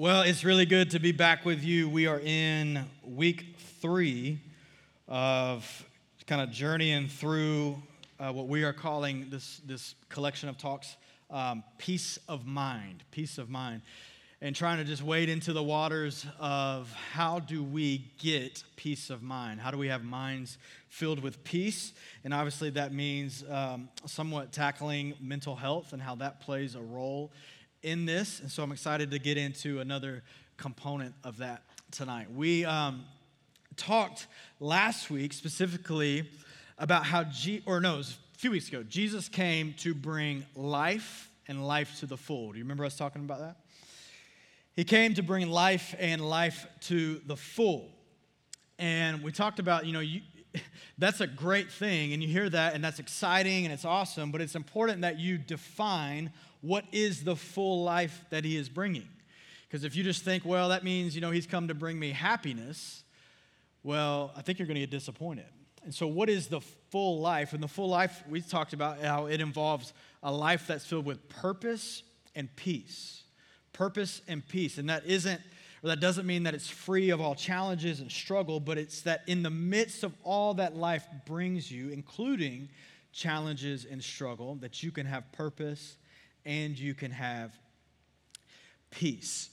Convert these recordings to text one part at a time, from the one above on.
Well, it's really good to be back with you. We are in week three of kind of journeying through uh, what we are calling this, this collection of talks um, peace of mind, peace of mind, and trying to just wade into the waters of how do we get peace of mind? How do we have minds filled with peace? And obviously, that means um, somewhat tackling mental health and how that plays a role in this. And so I'm excited to get into another component of that tonight. We um, talked last week specifically about how, G- or no, it was a few weeks ago, Jesus came to bring life and life to the full. Do you remember us talking about that? He came to bring life and life to the full. And we talked about, you know, you, that's a great thing, and you hear that, and that's exciting and it's awesome, but it's important that you define what is the full life that he is bringing. Because if you just think, well, that means, you know, he's come to bring me happiness, well, I think you're going to get disappointed. And so, what is the full life? And the full life, we talked about how it involves a life that's filled with purpose and peace. Purpose and peace. And that isn't, or that doesn't mean that it's free of all challenges and struggle, but it's that in the midst of all that life brings you, including challenges and struggle, that you can have purpose and you can have peace.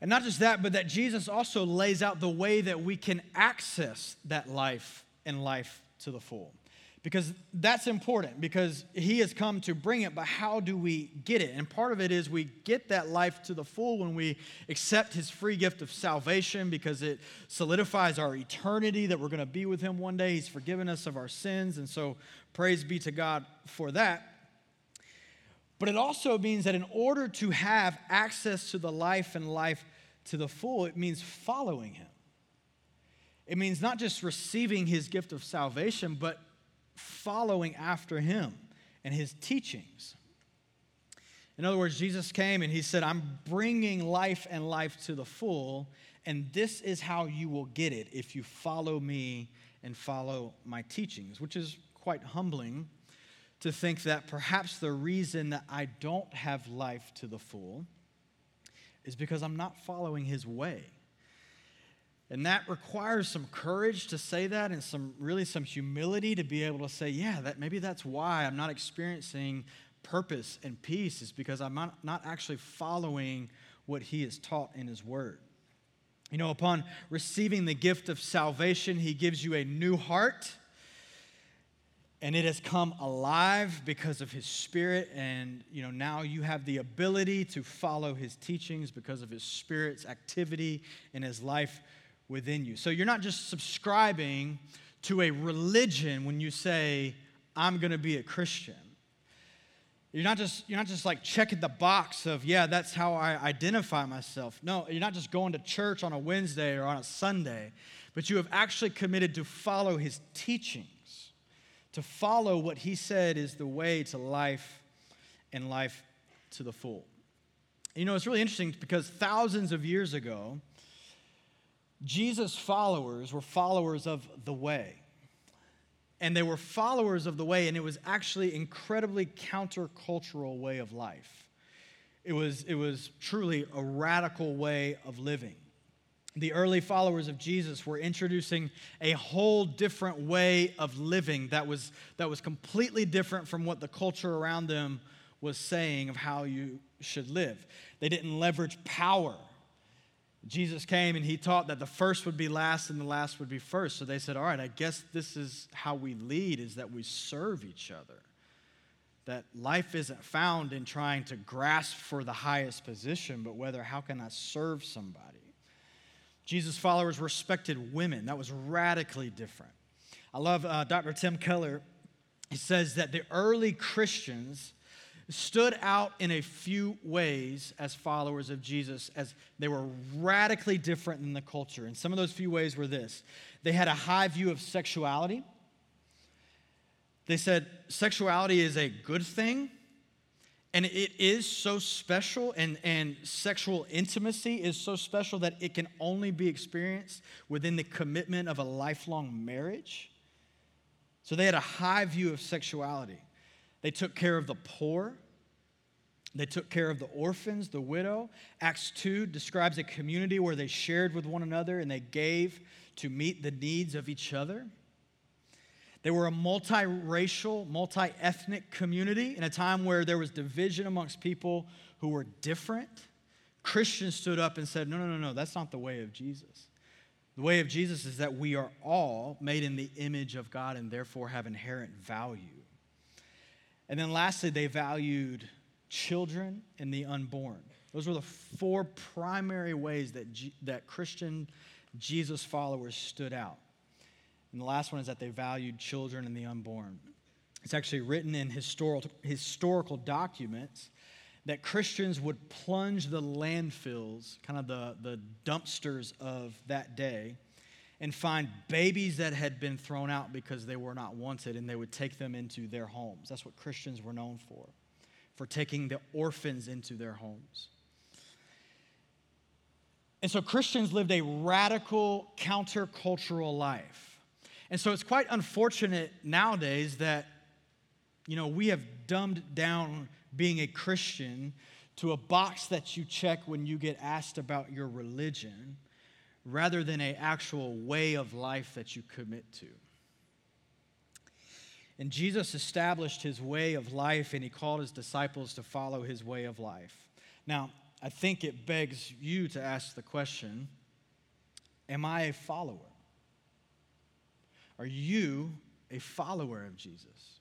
And not just that, but that Jesus also lays out the way that we can access that life and life to the full. Because that's important, because he has come to bring it, but how do we get it? And part of it is we get that life to the full when we accept his free gift of salvation, because it solidifies our eternity that we're going to be with him one day. He's forgiven us of our sins, and so praise be to God for that. But it also means that in order to have access to the life and life to the full, it means following him. It means not just receiving his gift of salvation, but following after him and his teachings. In other words, Jesus came and he said, I'm bringing life and life to the full, and this is how you will get it if you follow me and follow my teachings, which is quite humbling to think that perhaps the reason that I don't have life to the full is because I'm not following his way. And that requires some courage to say that and some really some humility to be able to say, yeah, that maybe that's why I'm not experiencing purpose and peace is because I'm not, not actually following what he has taught in his word. You know, upon receiving the gift of salvation, he gives you a new heart and it has come alive because of his spirit. And you know now you have the ability to follow his teachings because of his spirit's activity in his life within you. So you're not just subscribing to a religion when you say i'm going to be a christian. You're not just you're not just like checking the box of yeah that's how i identify myself. No you're not just going to church on a wednesday or on a sunday but you have actually committed to follow his teaching to follow what he said is the way to life and life to the full. You know, it's really interesting because thousands of years ago, Jesus' followers were followers of the way. And they were followers of the way, and it was actually incredibly countercultural way of life. It was, it was truly a radical way of living the early followers of Jesus were introducing a whole different way of living that was, that was completely different from what the culture around them was saying of how you should live. They didn't leverage power. Jesus came and he taught that the first would be last and the last would be first. So they said, All right, I guess this is how we lead, is that we serve each other. That life isn't found in trying to grasp for the highest position, but whether how can I serve somebody? Jesus' followers respected women. That was radically different. I love uh, Dr. Tim Keller. He says that the early Christians stood out in a few ways as followers of Jesus, as they were radically different than the culture. And some of those few ways were this they had a high view of sexuality. They said sexuality is a good thing, and it is so special, and, and sexual intimacy is so special that it can only be experienced within the commitment of a lifelong marriage. So they had a high view of sexuality. They took care of the poor. They took care of the orphans, the widow. Acts 2 describes a community where they shared with one another and they gave to meet the needs of each other. They were a multiracial, multi ethnic community in a time where there was division amongst people who were different. Christians stood up and said, No, no, no, no, that's not the way of Jesus. The way of Jesus is that we are all made in the image of God and therefore have inherent value. And then lastly, they valued children and the unborn. Those were the four primary ways that, G- that Christian Jesus followers stood out. And the last one is that they valued children and the unborn. It's actually written in historical, historical documents that Christians would plunge the landfills, kind of the, the dumpsters of that day, and find babies that had been thrown out because they were not wanted, and they would take them into their homes. That's what Christians were known for for taking the orphans into their homes. And so Christians lived a radical countercultural life. And so it's quite unfortunate nowadays that, you know, we have dumbed down being a Christian to a box that you check when you get asked about your religion rather than an actual way of life that you commit to. And Jesus established his way of life and he called his disciples to follow his way of life. Now, I think it begs you to ask the question Am I a follower? Are you a follower of Jesus?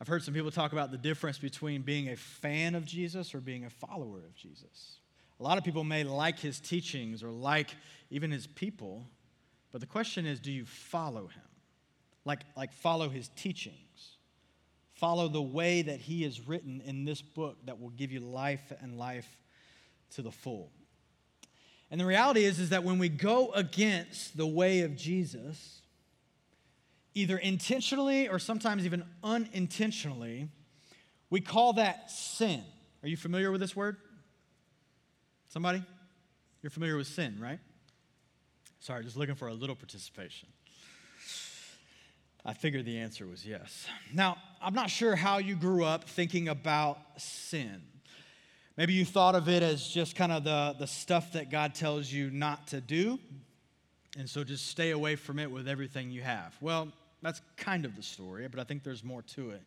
I've heard some people talk about the difference between being a fan of Jesus or being a follower of Jesus. A lot of people may like his teachings or like even his people, but the question is do you follow him? like, like follow his teachings. Follow the way that he has written in this book that will give you life and life to the full. And the reality is, is that when we go against the way of Jesus, either intentionally or sometimes even unintentionally, we call that sin. Are you familiar with this word? Somebody? You're familiar with sin, right? Sorry, just looking for a little participation. I figured the answer was yes. Now, I'm not sure how you grew up thinking about sin. Maybe you thought of it as just kind of the, the stuff that God tells you not to do, and so just stay away from it with everything you have. Well, that's kind of the story, but I think there's more to it.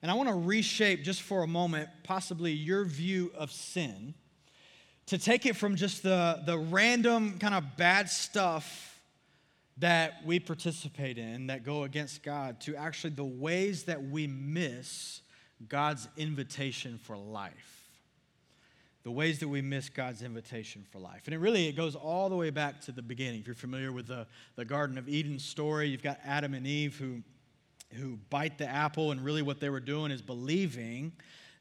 And I want to reshape just for a moment, possibly your view of sin, to take it from just the, the random kind of bad stuff that we participate in that go against God to actually the ways that we miss God's invitation for life. The ways that we miss God's invitation for life. And it really it goes all the way back to the beginning. If you're familiar with the, the Garden of Eden story, you've got Adam and Eve who, who bite the apple, and really what they were doing is believing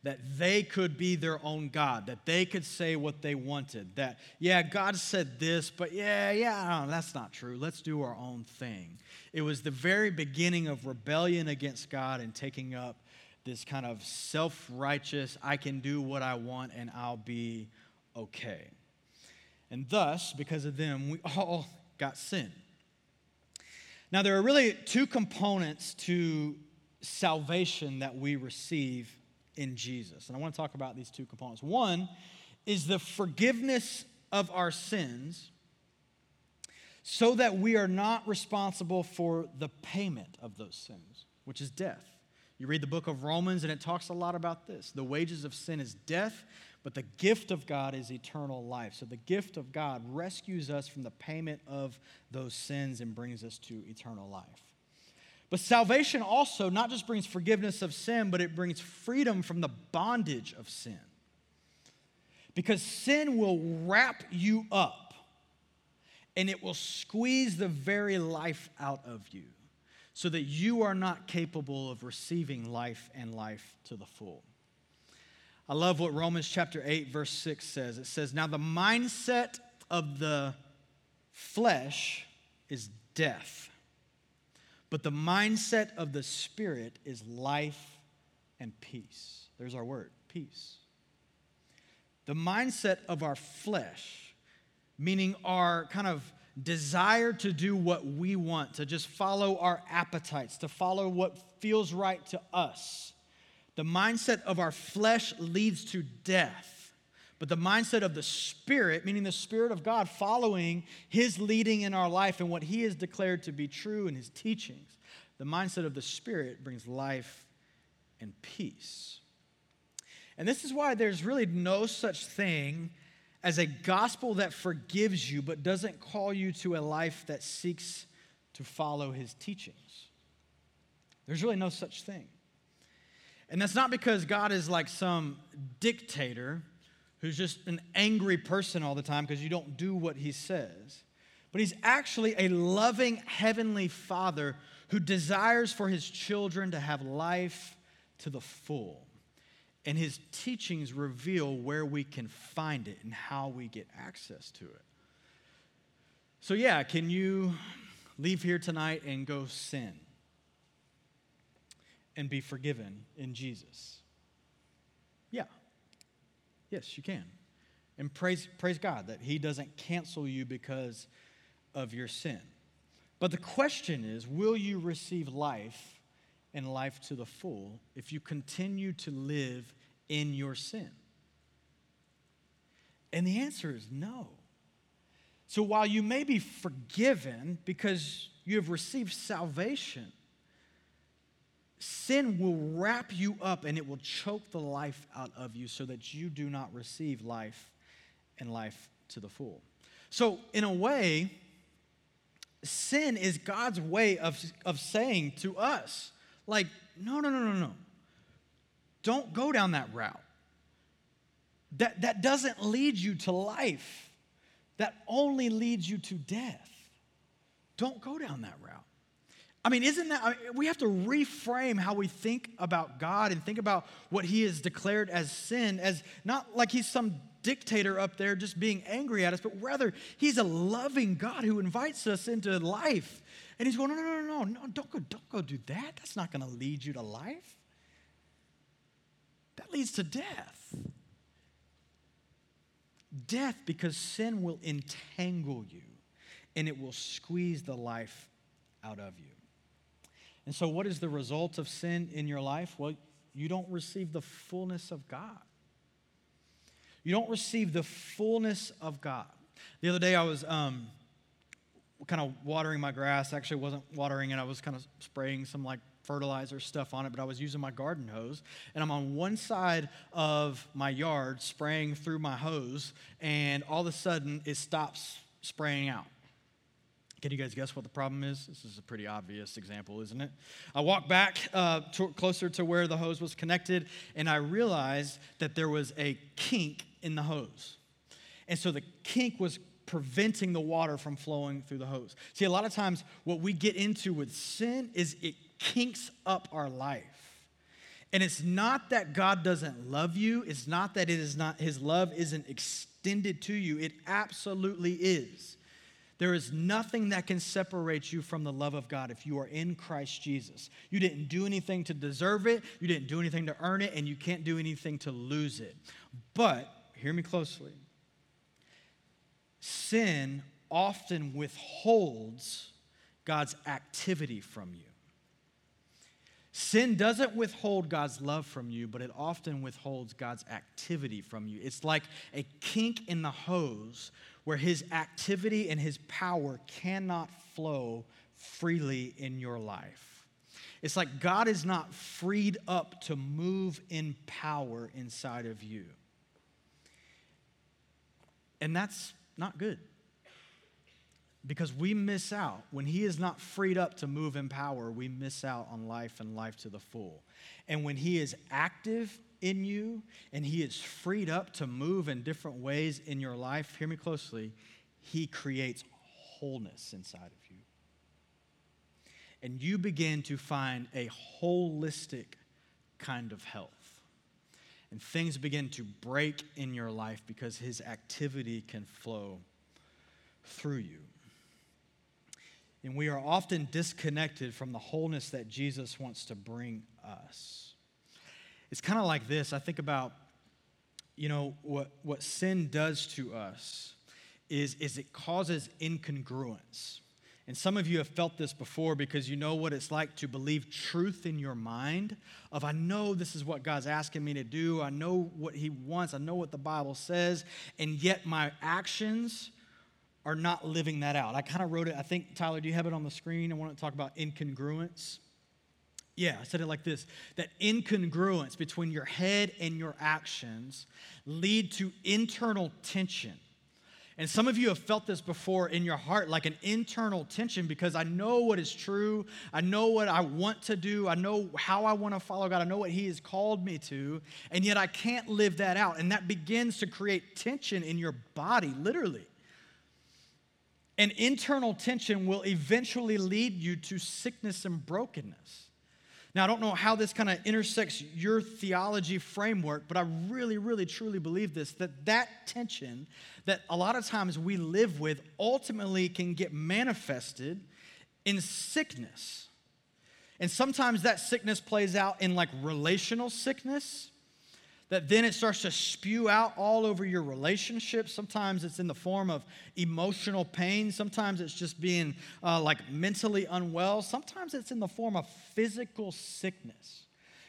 that they could be their own God, that they could say what they wanted. That, yeah, God said this, but yeah, yeah, that's not true. Let's do our own thing. It was the very beginning of rebellion against God and taking up this kind of self righteous, I can do what I want and I'll be okay. And thus, because of them, we all got sin. Now, there are really two components to salvation that we receive in Jesus. And I want to talk about these two components. One is the forgiveness of our sins so that we are not responsible for the payment of those sins, which is death. You read the book of Romans, and it talks a lot about this. The wages of sin is death, but the gift of God is eternal life. So the gift of God rescues us from the payment of those sins and brings us to eternal life. But salvation also not just brings forgiveness of sin, but it brings freedom from the bondage of sin. Because sin will wrap you up and it will squeeze the very life out of you so that you are not capable of receiving life and life to the full. I love what Romans chapter 8, verse 6 says. It says, Now the mindset of the flesh is death but the mindset of the Spirit is life and peace. There's our word peace. The mindset of our flesh, meaning our kind of desire to do what we want, to just follow our appetites, to follow what feels right to us, The mindset of our flesh leads to death. But the mindset of the Spirit, meaning the Spirit of God following His leading in our life and what He has declared to be true in His teachings, the mindset of the Spirit brings life and peace. And this is why there's really no such thing as a gospel that forgives you but doesn't call you to a life that seeks to follow His teachings. There's really no such thing. And that's not because God is like some dictator who's just an angry person all the time because you don't do what he says. But he's actually a loving heavenly father who desires for his children to have life to the full. And his teachings reveal where we can find it and how we get access to it. So, yeah, can you leave here tonight and go sin? and be forgiven in Jesus? Yeah. Yes, you can. And praise, praise God that He doesn't cancel you because of your sin. But the question is will you receive life and life to the full if you continue to live in your sin? And the answer is no. So while you may be forgiven because you have received salvation, sin will wrap you up and it will choke the life out of you so that you do not receive life and life to the full. So, in a way, sin is God's way of, of saying to us, like, no, no, no, no, no. Don't go down that route. That, that doesn't lead you to life, that only leads you to death. Don't go down that route. I mean, isn't that, I mean, we have to reframe how we think about God and think about what He has declared as sin, as not like He's some dictator up there just being angry at us, but rather He's a loving God who invites us into life. And He's going, no, no, no, no, no, don't go, don't go do that. That's not going to lead you to life. That leads to death. Death because sin will entangle you and it will squeeze the life out of you. And so, what is the result of sin in your life? Well, you don't receive the fullness of God. You don't receive the fullness of God. The other day, I was um, kind of watering my grass. Actually, wasn't watering it. I was kind of spraying some like fertilizer stuff on it, but I was using my garden hose. And I'm on one side of my yard spraying through my hose, and all of a sudden it stops spraying out. Can you guys guess what the problem is? This is a pretty obvious example, isn't it? I walked back uh, to, closer to where the hose was connected, and I realized that there was a kink in the hose. And so the kink was preventing the water from flowing through the hose. See, a lot of times what we get into with sin is it kinks up our life. And it's not that God doesn't love you, it's not that it is not his love isn't extended to you. It absolutely is. There is nothing that can separate you from the love of God if you are in Christ Jesus. You didn't do anything to deserve it, you didn't do anything to earn it, and you can't do anything to lose it. But, hear me closely sin often withholds God's activity from you. Sin doesn't withhold God's love from you, but it often withholds God's activity from you. It's like a kink in the hose where his activity and his power cannot flow freely in your life. It's like God is not freed up to move in power inside of you. And that's not good. Because we miss out. When He is not freed up to move in power, we miss out on life and life to the full. And when He is active in you and He is freed up to move in different ways in your life, hear me closely, He creates wholeness inside of you. And you begin to find a holistic kind of health. And things begin to break in your life because His activity can flow through you. And we are often disconnected from the wholeness that Jesus wants to bring us. It's kind of like this. I think about, you know, what, what sin does to us is, is it causes incongruence. And some of you have felt this before because you know what it's like to believe truth in your mind of I know this is what God's asking me to do. I know what he wants. I know what the Bible says, and yet my actions are not living that out. I kind of wrote it. I think Tyler, do you have it on the screen? I want to talk about incongruence. Yeah, I said it like this that incongruence between your head and your actions lead to internal tension. And some of you have felt this before in your heart, like an internal tension, because I know what is true. I know what I want to do. I know how I want to follow God. I know what He has called me to. And yet I can't live that out. And that begins to create tension in your body, literally. And internal tension will eventually lead you to sickness and brokenness. Now, I don't know how this kind of intersects your theology framework, but I really, really, truly believe this that that tension that a lot of times we live with ultimately can get manifested in sickness. And sometimes that sickness plays out in like relational sickness that then it starts to spew out all over your relationships. Sometimes it's in the form of emotional pain. Sometimes it's just being uh, like mentally unwell. Sometimes it's in the form of physical sickness.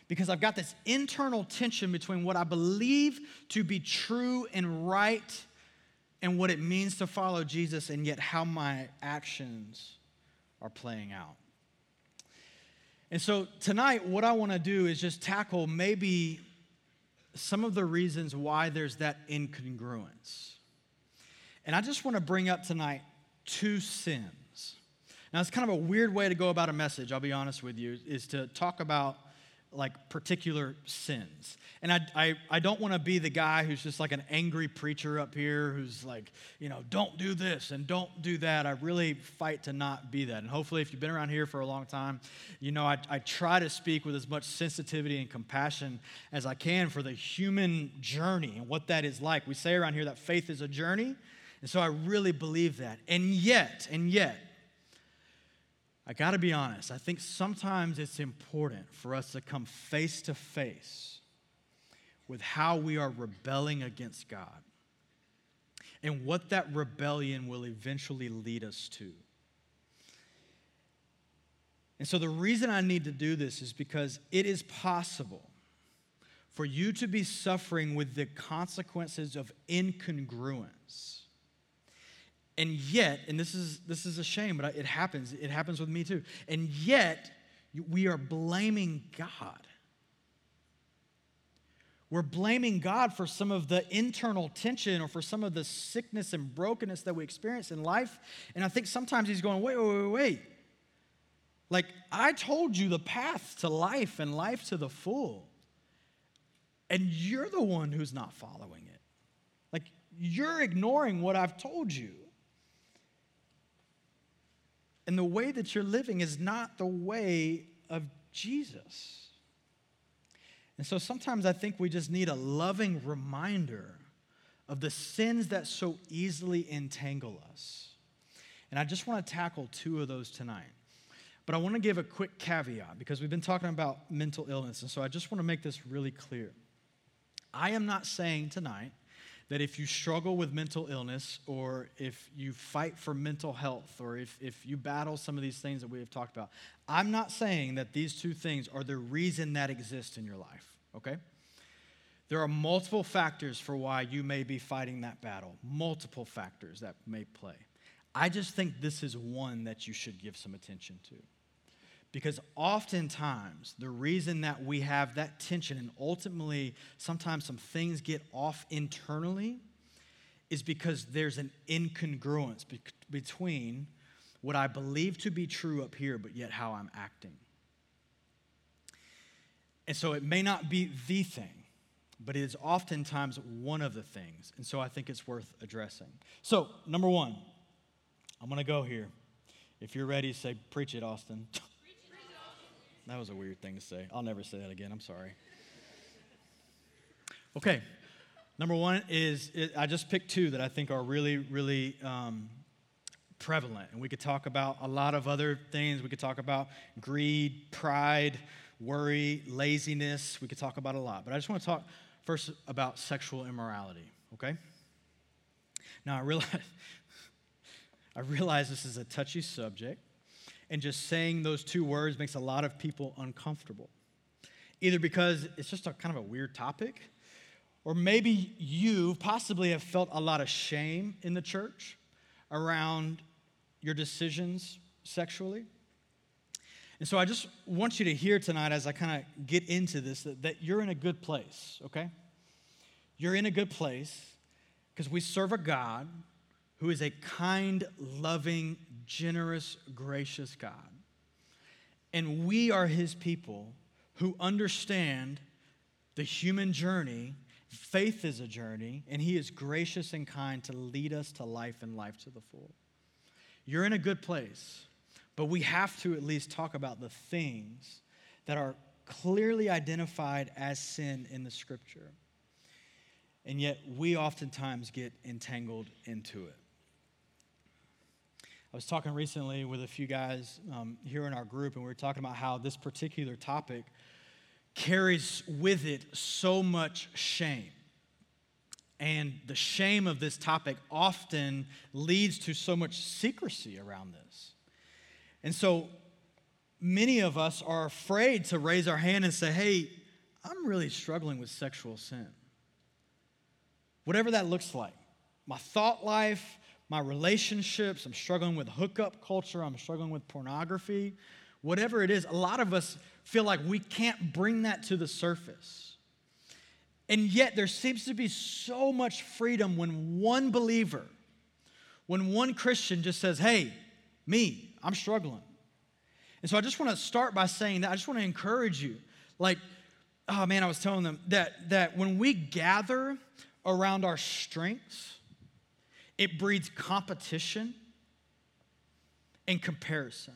Because I've got this internal tension between what I believe to be true and right and what it means to follow Jesus, and yet how my actions are playing out. And so tonight, what I want to do is just tackle maybe some of the reasons why there's that incongruence. And I just want to bring up tonight two sins. Now, it's kind of a weird way to go about a message, I'll be honest with you, is to talk about like particular sins. And I, I, I don't want to be the guy who's just like an angry preacher up here who's like, you know, don't do this and don't do that. I really fight to not be that. And hopefully, if you've been around here for a long time, you know, I, I try to speak with as much sensitivity and compassion as I can for the human journey and what that is like. We say around here that faith is a journey. And so I really believe that. And yet, and yet, I got to be honest, I think sometimes it's important for us to come face to face with how we are rebelling against God and what that rebellion will eventually lead us to. And so, the reason I need to do this is because it is possible for you to be suffering with the consequences of incongruence and yet, and this is, this is a shame, but it happens. It happens with me too. And yet, we are blaming God. We're blaming God for some of the internal tension or for some of the sickness and brokenness that we experience in life. And I think sometimes He's going, wait, wait, wait, wait. Like, I told you the path to life and life to the full. And you're the one who's not following it. Like, you're ignoring what I've told you. And the way that you're living is not the way of Jesus. And so sometimes I think we just need a loving reminder of the sins that so easily entangle us. And I just want to tackle two of those tonight. But I want to give a quick caveat because we've been talking about mental illness. And so I just want to make this really clear. I am not saying tonight that if you struggle with mental illness or if you fight for mental health or if, if you battle some of these things that we have talked about, I'm not saying that these two things are the reason that exists in your life, okay? There are multiple factors for why you may be fighting that battle, multiple factors that may play. I just think this is one that you should give some attention to. Because oftentimes, the reason that we have that tension and ultimately sometimes some things get off internally is because there's an incongruence be- between what I believe to be true up here, but yet how I'm acting. And so it may not be the thing, but it is oftentimes one of the things. And so I think it's worth addressing. So, number one, I'm going to go here. If you're ready, say, Preach it, Austin. That was a weird thing to say. I'll never say that again. I'm sorry. Okay. Number one is it, I just picked two that I think are really, really um, prevalent. And we could talk about a lot of other things. We could talk about greed, pride, worry, laziness. We could talk about a lot. But I just want to talk first about sexual immorality, okay? Now, I realize I realize this is a touchy subject, and just saying those two words makes a lot of people uncomfortable. Either because it's just a kind of a weird topic, or maybe you possibly have felt a lot of shame in the church around your decisions sexually. And so I just want you to hear tonight as I kind of get into this that, that you're in a good place, okay? You're in a good place because we serve a God who is a kind, loving, generous, gracious God. And we are his people who understand the human journey. Faith is a journey, and he is gracious and kind to lead us to life and life to the full. You're in a good place, but we have to at least talk about the things that are clearly identified as sin in the scripture. And yet, we oftentimes get entangled into it. I was talking recently with a few guys um, here in our group, and we were talking about how this particular topic carries with it so much shame. And the shame of this topic often leads to so much secrecy around this. And so many of us are afraid to raise our hand and say, hey, I'm really struggling with sexual sin. Whatever that looks like. My thought life, my relationships, I'm struggling with hookup culture, I'm struggling with pornography, whatever it is, a lot of us feel like we can't bring that to the surface. And yet, there seems to be so much freedom when one believer, when one Christian just says, Hey, me, I'm struggling. And so I just want to start by saying that I just want to encourage you. Like, oh man, I was telling them that, that when we gather around our strengths, it breeds competition and comparison.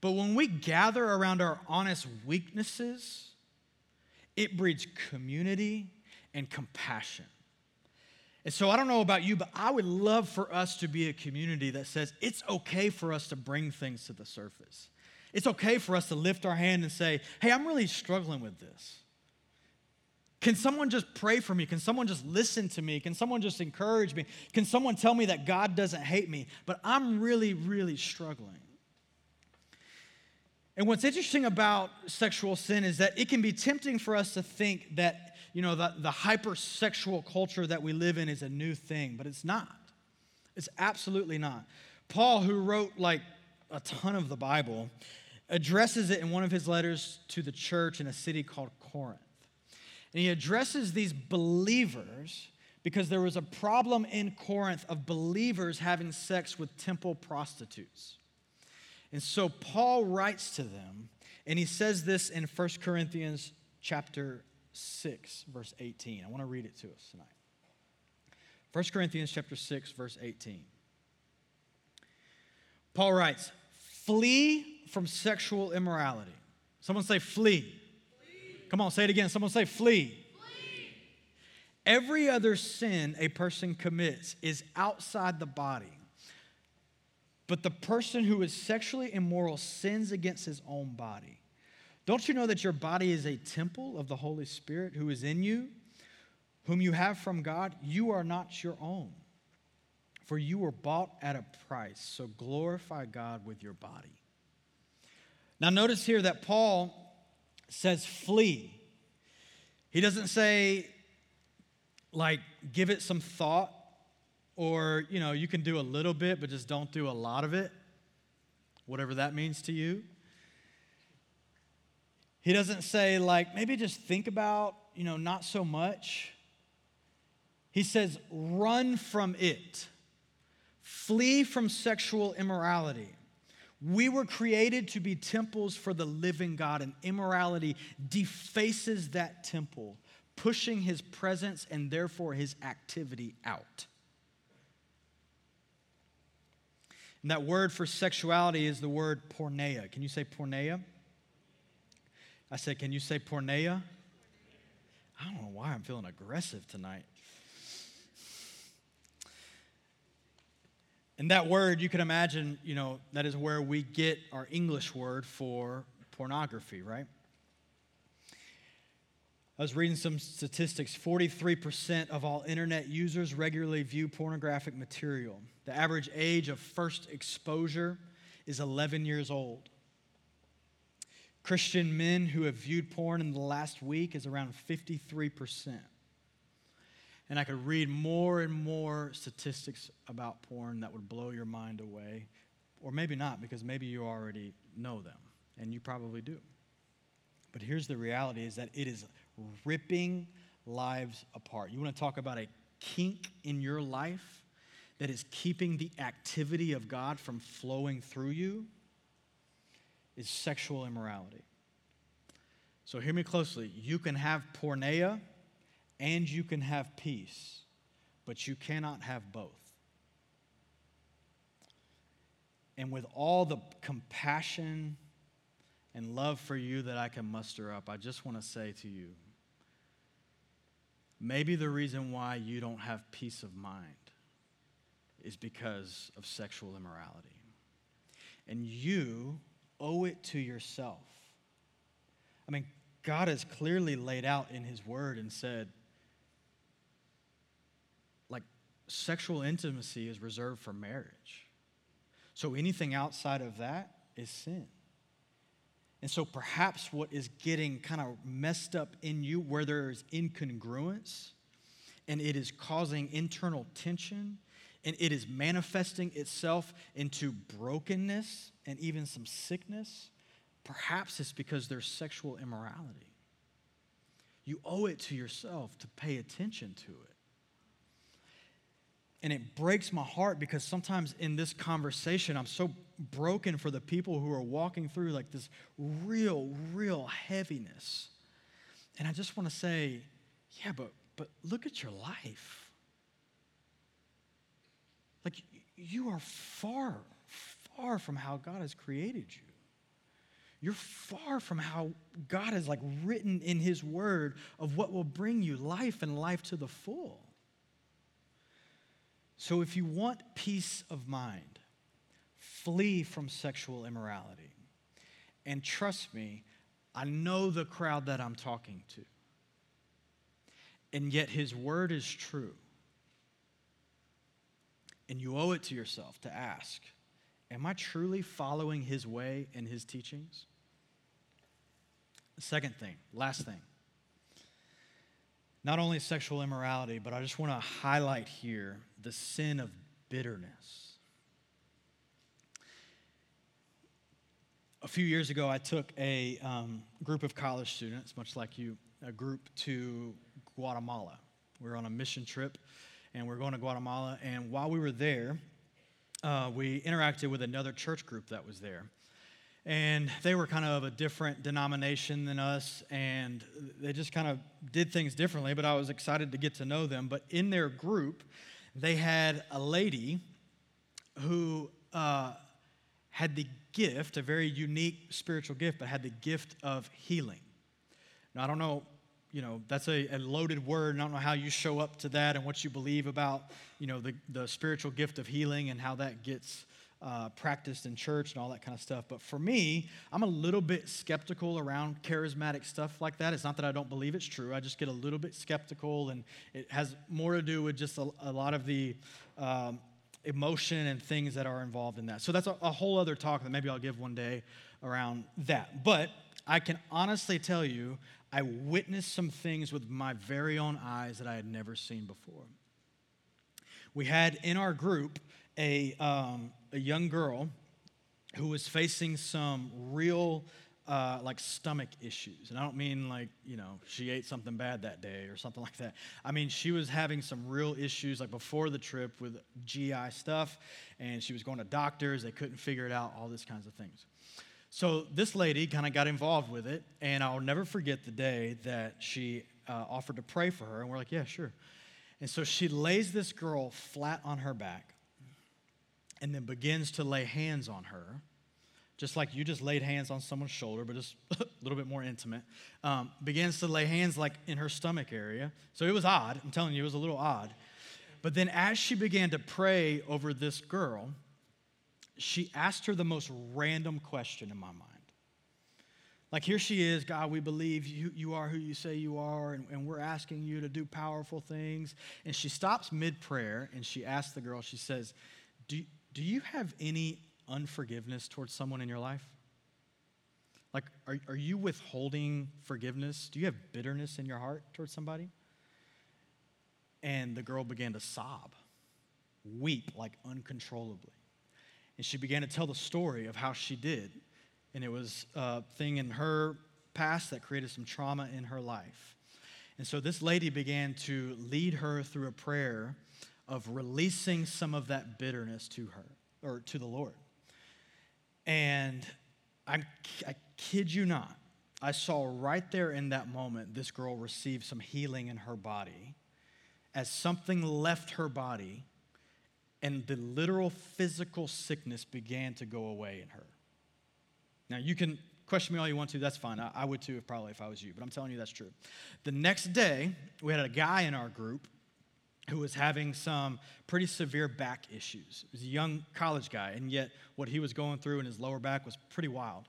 But when we gather around our honest weaknesses, it breeds community and compassion. And so I don't know about you, but I would love for us to be a community that says it's okay for us to bring things to the surface. It's okay for us to lift our hand and say, hey, I'm really struggling with this. Can someone just pray for me? Can someone just listen to me? Can someone just encourage me? Can someone tell me that God doesn't hate me? But I'm really, really struggling. And what's interesting about sexual sin is that it can be tempting for us to think that, you know, the, the hypersexual culture that we live in is a new thing, but it's not. It's absolutely not. Paul, who wrote like a ton of the Bible, addresses it in one of his letters to the church in a city called Corinth. And he addresses these believers because there was a problem in Corinth of believers having sex with temple prostitutes. And so Paul writes to them, and he says this in 1 Corinthians chapter 6, verse 18. I want to read it to us tonight. 1 Corinthians chapter 6, verse 18. Paul writes, Flee from sexual immorality. Someone say, flee. Come on, say it again. Someone say, flee. flee. Every other sin a person commits is outside the body. But the person who is sexually immoral sins against his own body. Don't you know that your body is a temple of the Holy Spirit who is in you, whom you have from God? You are not your own, for you were bought at a price. So glorify God with your body. Now, notice here that Paul says flee. He doesn't say, like, give it some thought, or, you know, you can do a little bit, but just don't do a lot of it, whatever that means to you. He doesn't say, like, maybe just think about, you know, not so much. He says, run from it, flee from sexual immorality. We were created to be temples for the living God, and immorality defaces that temple, pushing his presence and therefore his activity out. And that word for sexuality is the word porneia. Can you say porneia? I said, Can you say porneia? I don't know why I'm feeling aggressive tonight. And that word, you can imagine, you know, that is where we get our English word for pornography, right? I was reading some statistics 43% of all internet users regularly view pornographic material. The average age of first exposure is 11 years old. Christian men who have viewed porn in the last week is around 53%. And I could read more and more statistics about porn that would blow your mind away. Or maybe not, because maybe you already know them, and you probably do. But here's the reality is that it is ripping lives apart. You want to talk about a kink in your life that is keeping the activity of God from flowing through you? Is sexual immorality. So hear me closely. You can have porneia and you can have peace, but you cannot have both. And with all the compassion and love for you that I can muster up, I just want to say to you maybe the reason why you don't have peace of mind is because of sexual immorality. And you owe it to yourself. I mean, God has clearly laid out in His Word and said, like, sexual intimacy is reserved for marriage. So anything outside of that is sin. And so perhaps what is getting kind of messed up in you, where there is incongruence and it is causing internal tension and it is manifesting itself into brokenness and even some sickness, perhaps it's because there's sexual immorality. You owe it to yourself to pay attention to it. And it breaks my heart because sometimes in this conversation, I'm so broken for the people who are walking through like this real, real heaviness. And I just want to say, yeah, but, but look at your life. Like, you are far, far from how God has created you. You're far from how God has like written in his word of what will bring you life and life to the full. So, if you want peace of mind, flee from sexual immorality. And trust me, I know the crowd that I'm talking to. And yet, his word is true. And you owe it to yourself to ask Am I truly following his way and his teachings? Second thing, last thing not only sexual immorality, but I just want to highlight here the sin of bitterness. A few years ago, I took a um, group of college students, much like you, a group to Guatemala. We were on a mission trip, and we are going to Guatemala. And while we were there, uh, we interacted with another church group that was there and they were kind of a different denomination than us and they just kind of did things differently but i was excited to get to know them. But in their group they had a lady who uh, had the gift a very unique spiritual gift but had the gift of healing. Now i don't know you know that's a, a loaded word i don't know how you show up to that and what you believe about you know the, the spiritual gift of healing and how that gets uh, practiced in church and all that kind of stuff. But for me, I'm a little bit skeptical around charismatic stuff like that. It's not that I don't believe it's true, I just get a little bit skeptical, and it has more to do with just a, a lot of the. Um, emotion and things that are involved in that. So that's a, a whole other talk that maybe I'll give one day around that. But I can honestly tell you, I witnessed some things with my very own eyes that I had never seen before. We had in our group a, um, a young girl who was facing some real uh, like stomach issues. And I don't mean like, you know, she ate something bad that day or something like that. I mean, she was having some real issues like before the trip with GI stuff, and she was going to doctors. They couldn't figure it out, all these kinds of things. So this lady kind of got involved with it, and I'll never forget the day that she uh, offered to pray for her, and we're like, yeah, sure. And so she lays this girl flat on her back and then begins to lay hands on her, just like you just laid hands on someone's shoulder, but just a little bit more intimate. Um, begins to lay hands like in her stomach area. So it was odd. I'm telling you, it was a little odd. But then as she began to pray over this girl, she asked her the most random question in my mind. Like, here she is, God, we believe you, you are who you say you are, and, and we're asking you to do powerful things. And she stops mid prayer and she asks the girl, she says, do, do you have any unforgiveness towards someone in your life? Like, are, are you withholding forgiveness? Do you have bitterness in your heart towards somebody? And the girl began to sob, weep like uncontrollably. And she began to tell the story of how she did. And it was a thing in her past that created some trauma in her life. And so this lady began to lead her through a prayer of releasing some of that bitterness to her or to the Lord. And I'm, I kid you not, I saw right there in that moment this girl receive some healing in her body as something left her body and the literal physical sickness began to go away in her. Now, you can question me all you want to, that's fine. I, I would too, if, probably, if I was you, but I'm telling you that's true. The next day, we had a guy in our group who was having some pretty severe back issues. He was a young college guy, and yet what he was going through in his lower back was pretty wild.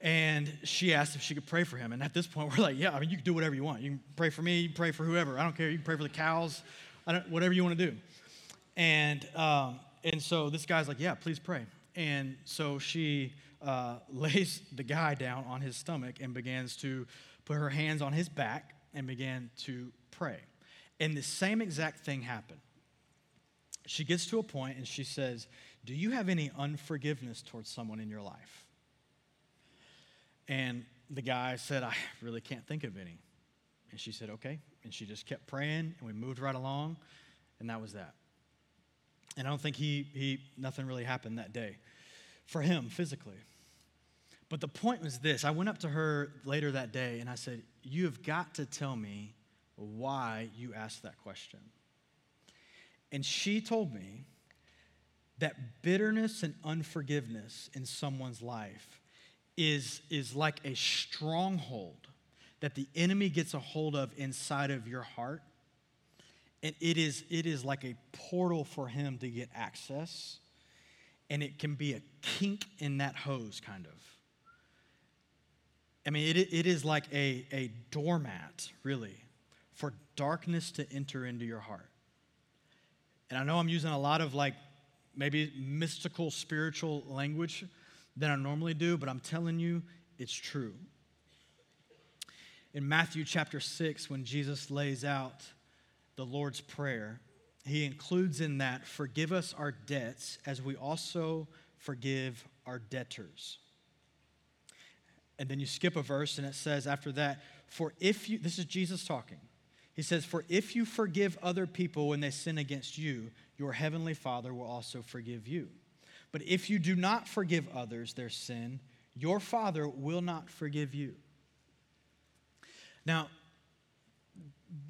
And she asked if she could pray for him. And at this point, we're like, yeah, I mean, you can do whatever you want. You can pray for me, you can pray for whoever. I don't care. You can pray for the cows, whatever you want to do. And, um, and so this guy's like, yeah, please pray. And so she uh, lays the guy down on his stomach and begins to put her hands on his back and began to pray. And the same exact thing happened. She gets to a point and she says, Do you have any unforgiveness towards someone in your life? And the guy said, I really can't think of any. And she said, Okay. And she just kept praying, and we moved right along, and that was that. And I don't think he, he nothing really happened that day for him physically. But the point was this I went up to her later that day and I said, You have got to tell me why you asked that question. And she told me that bitterness and unforgiveness in someone's life is, is like a stronghold that the enemy gets a hold of inside of your heart. And it is, it is like a portal for him to get access. And it can be a kink in that hose, kind of. I mean, it, it is like a, a doormat, really, for darkness to enter into your heart. And I know I'm using a lot of like maybe mystical spiritual language than I normally do, but I'm telling you, it's true. In Matthew chapter 6, when Jesus lays out the Lord's Prayer, he includes in that, Forgive us our debts as we also forgive our debtors. And then you skip a verse and it says after that, For if you, this is Jesus talking, he says, For if you forgive other people when they sin against you, your heavenly Father will also forgive you. But if you do not forgive others their sin, your Father will not forgive you. Now,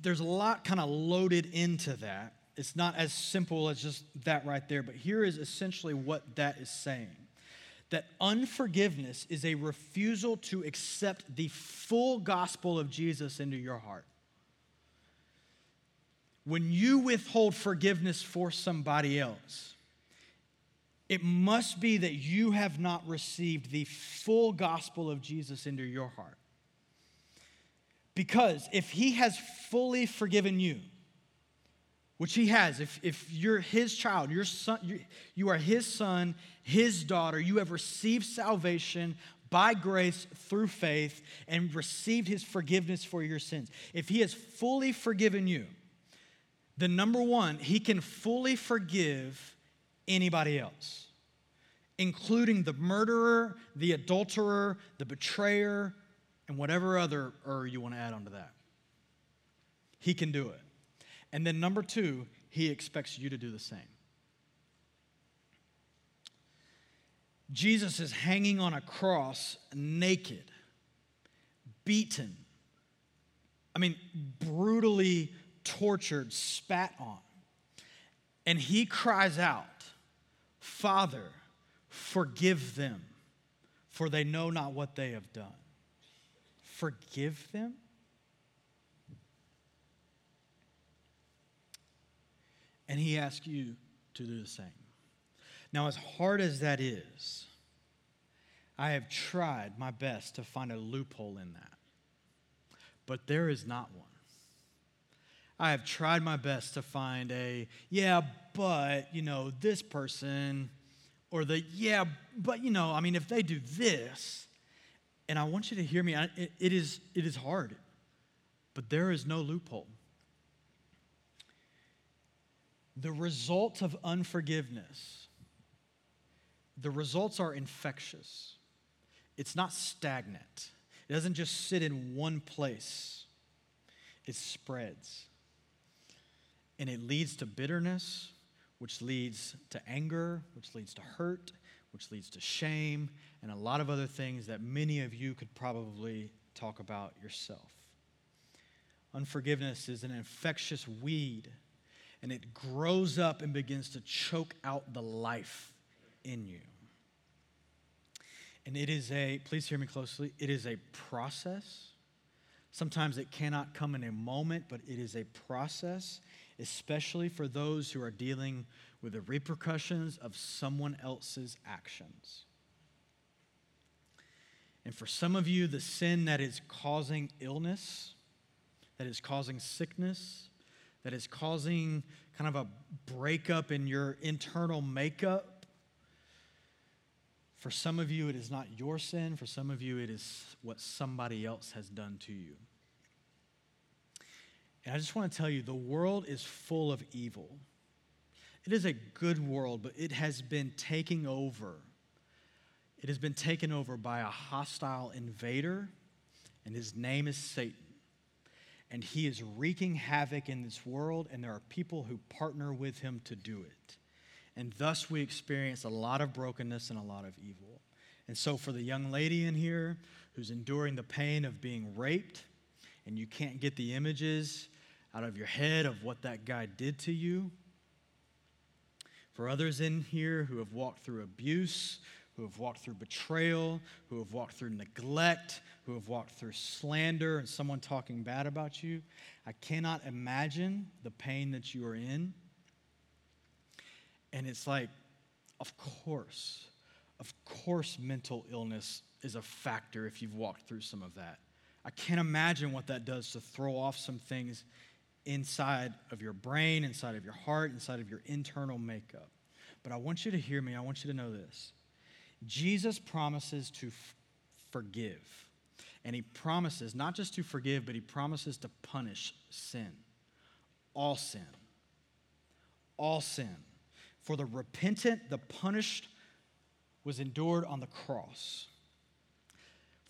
there's a lot kind of loaded into that. It's not as simple as just that right there, but here is essentially what that is saying that unforgiveness is a refusal to accept the full gospel of Jesus into your heart. When you withhold forgiveness for somebody else, it must be that you have not received the full gospel of Jesus into your heart. Because if he has fully forgiven you, which he has, if, if you're his child, your son, you, you are his son, his daughter, you have received salvation by grace through faith and received his forgiveness for your sins. If he has fully forgiven you, then number one, he can fully forgive anybody else, including the murderer, the adulterer, the betrayer, and whatever other er you want to add onto that. He can do it. And then number two, he expects you to do the same. Jesus is hanging on a cross naked, beaten, I mean, brutally tortured, spat on. And he cries out, Father, forgive them, for they know not what they have done. Forgive them? And he asks you to do the same. Now, as hard as that is, I have tried my best to find a loophole in that, but there is not one. I have tried my best to find a, yeah, but, you know, this person, or the, yeah, but, you know, I mean, if they do this, and I want you to hear me, it, it, is, it is hard, but there is no loophole. The result of unforgiveness, the results are infectious. It's not stagnant. It doesn't just sit in one place, it spreads. And it leads to bitterness, which leads to anger, which leads to hurt, which leads to shame, and a lot of other things that many of you could probably talk about yourself. Unforgiveness is an infectious weed, and it grows up and begins to choke out the life in you. And it is a, please hear me closely, it is a process. Sometimes it cannot come in a moment, but it is a process, especially for those who are dealing with the repercussions of someone else's actions. And for some of you, the sin that is causing illness, that is causing sickness, that is causing kind of a breakup in your internal makeup, for some of you, it is not your sin. For some of you, it is what somebody else has done to you. And I just want to tell you the world is full of evil. It is a good world, but it has been taking over. It has been taken over by a hostile invader, and his name is Satan. And he is wreaking havoc in this world, and there are people who partner with him to do it. And thus we experience a lot of brokenness and a lot of evil. And so, for the young lady in here who's enduring the pain of being raped, and you can't get the images out of your head of what that guy did to you, for others in here who have walked through abuse, who have walked through betrayal, who have walked through neglect, who have walked through slander and someone talking bad about you, I cannot imagine the pain that you are in. And it's like, of course, of course, mental illness is a factor if you've walked through some of that. I can't imagine what that does to throw off some things inside of your brain, inside of your heart, inside of your internal makeup. But I want you to hear me. I want you to know this. Jesus promises to f- forgive. And he promises not just to forgive, but he promises to punish sin. All sin. All sin. For the repentant, the punished was endured on the cross.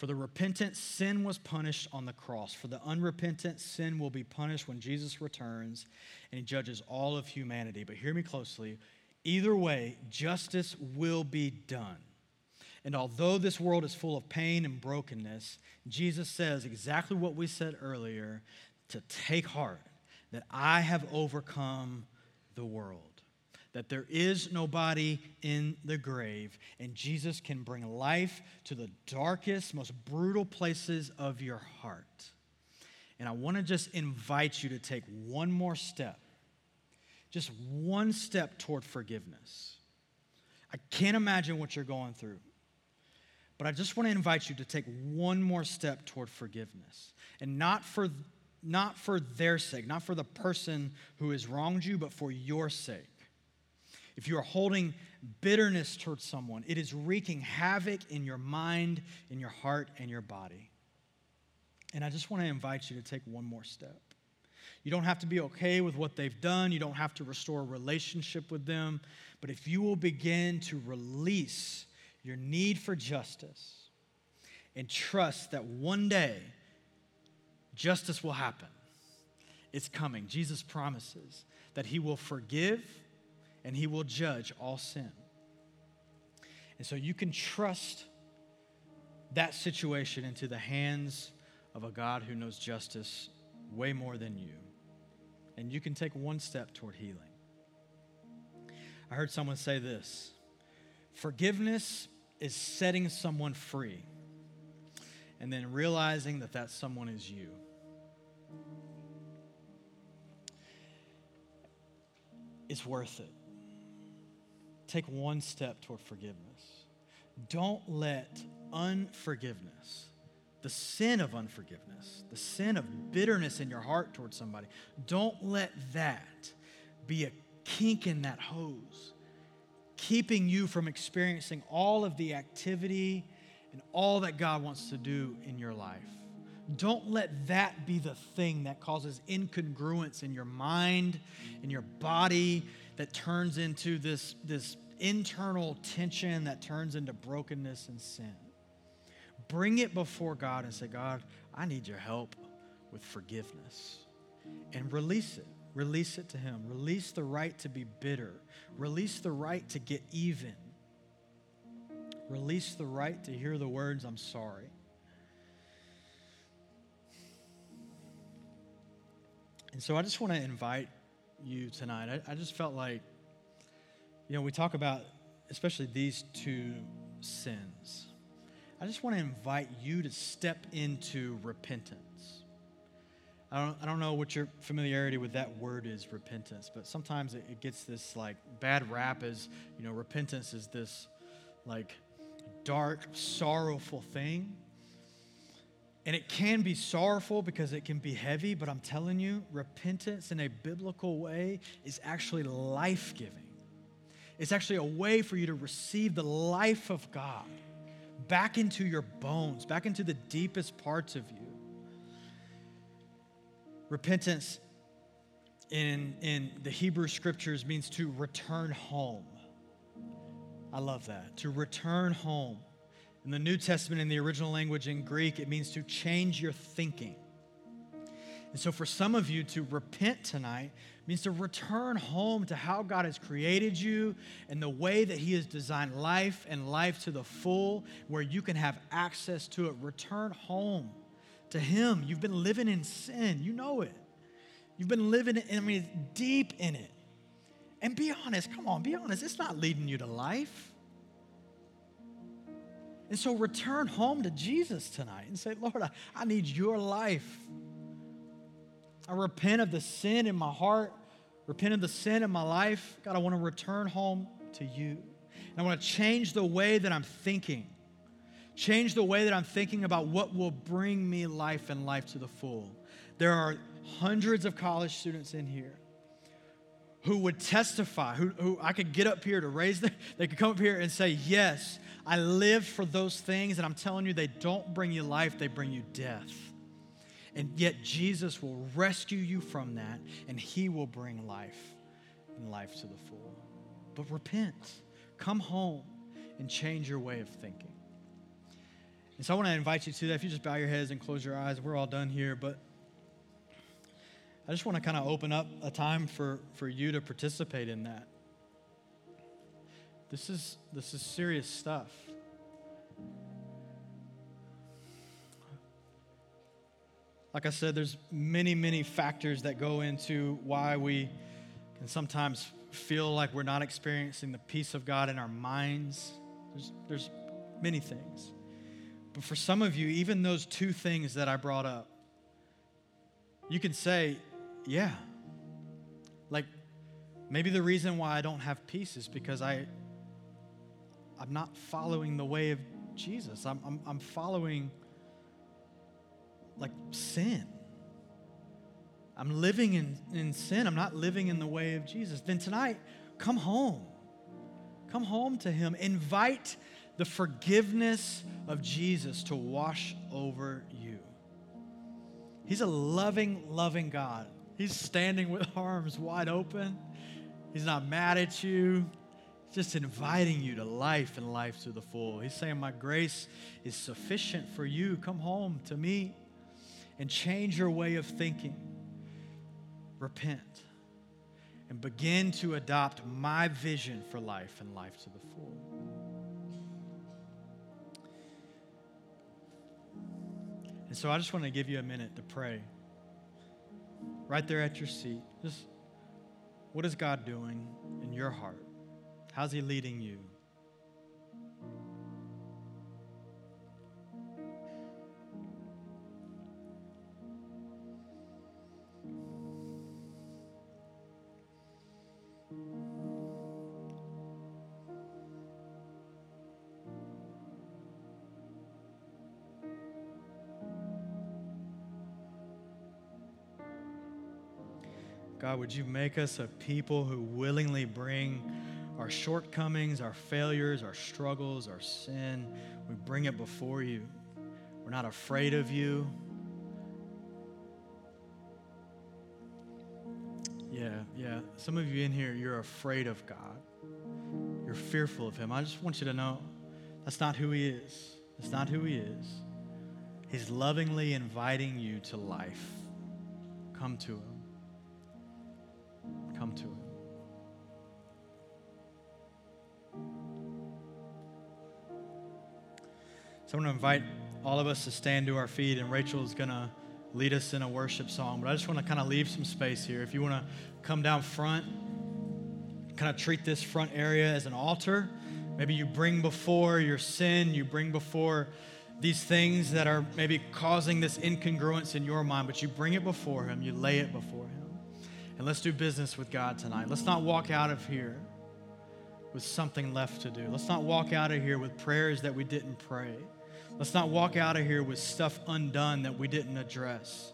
For the repentant, sin was punished on the cross. For the unrepentant, sin will be punished when Jesus returns and he judges all of humanity. But hear me closely. Either way, justice will be done. And although this world is full of pain and brokenness, Jesus says exactly what we said earlier to take heart that I have overcome the world that there is nobody in the grave, and Jesus can bring life to the darkest, most brutal places of your heart. And I want to just invite you to take one more step, just one step toward forgiveness. I can't imagine what you're going through, but I just want to invite you to take one more step toward forgiveness. And not for not for their sake, not for the person who has wronged you, but for your sake if you are holding bitterness towards someone, it is wreaking havoc in your mind, in your heart, and your body. And I just want to invite you to take one more step. You don't have to be okay with what they've done, you don't have to restore a relationship with them. But if you will begin to release your need for justice and trust that one day justice will happen, it's coming. Jesus promises that He will forgive and he will judge all sin. And so you can trust that situation into the hands of a God who knows justice way more than you. And you can take one step toward healing. I heard someone say this forgiveness is setting someone free and then realizing that that someone is you. It's worth it. Take one step toward forgiveness. don't let unforgiveness, the sin of unforgiveness, the sin of bitterness in your heart towards somebody, don't let that be a kink in that hose, keeping you from experiencing all of the activity and all that God wants to do in your life. Don't let that be the thing that causes incongruence in your mind, in your body, that turns into this, this internal tension that turns into brokenness and sin. Bring it before God and say, God, I need your help with forgiveness. And release it. Release it to Him. Release the right to be bitter. Release the right to get even. Release the right to hear the words, I'm sorry. And so I just want to invite you tonight. I, I, just felt like, you know, we talk about especially these two sins. I just want to invite you to step into repentance. I don't, I don't know what your familiarity with that word is, repentance, but sometimes it, it gets this like bad rap as, you know, repentance is this like dark, sorrowful thing. And it can be sorrowful because it can be heavy, but I'm telling you, repentance in a biblical way is actually life giving. It's actually a way for you to receive the life of God back into your bones, back into the deepest parts of you. Repentance in, in the Hebrew scriptures means to return home. I love that. To return home. In the New Testament, in the original language in Greek, it means to change your thinking. And so, for some of you to repent tonight means to return home to how God has created you and the way that He has designed life and life to the full, where you can have access to it. Return home to Him. You've been living in sin, you know it. You've been living, in, I mean, deep in it. And be honest, come on, be honest, it's not leading you to life. And so return home to Jesus tonight and say, Lord, I, I need your life. I repent of the sin in my heart, repent of the sin in my life. God, I want to return home to you. And I want to change the way that I'm thinking. Change the way that I'm thinking about what will bring me life and life to the full. There are hundreds of college students in here who would testify, who, who I could get up here to raise them, they could come up here and say, Yes, I live for those things, and I'm telling you, they don't bring you life, they bring you death. And yet, Jesus will rescue you from that, and He will bring life and life to the full. But repent, come home, and change your way of thinking. And so I want to invite you to that. If you just bow your heads and close your eyes, we're all done here. But I just want to kind of open up a time for, for you to participate in that. This is, this is serious stuff. Like I said, there's many, many factors that go into why we can sometimes feel like we're not experiencing the peace of God in our minds. There's, there's many things. But for some of you, even those two things that I brought up, you can say, yeah. Like, maybe the reason why I don't have peace is because I, I'm not following the way of Jesus. I'm, I'm, I'm following like sin. I'm living in, in sin. I'm not living in the way of Jesus. Then tonight, come home. Come home to Him. Invite the forgiveness of Jesus to wash over you. He's a loving, loving God. He's standing with arms wide open. He's not mad at you just inviting you to life and life to the full. He's saying, My grace is sufficient for you. Come home to me and change your way of thinking. Repent and begin to adopt my vision for life and life to the full. And so I just want to give you a minute to pray. Right there at your seat. Just what is God doing in your heart? How's He leading you? God, would you make us a people who willingly bring our shortcomings, our failures, our struggles, our sin, we bring it before you. We're not afraid of you. Yeah, yeah. Some of you in here, you're afraid of God. You're fearful of Him. I just want you to know that's not who He is. That's not who He is. He's lovingly inviting you to life. Come to Him. So I'm going to invite all of us to stand to our feet, and Rachel is going to lead us in a worship song. But I just want to kind of leave some space here. If you want to come down front, kind of treat this front area as an altar. Maybe you bring before your sin, you bring before these things that are maybe causing this incongruence in your mind, but you bring it before Him, you lay it before Him. And let's do business with God tonight. Let's not walk out of here with something left to do. Let's not walk out of here with prayers that we didn't pray. Let's not walk out of here with stuff undone that we didn't address.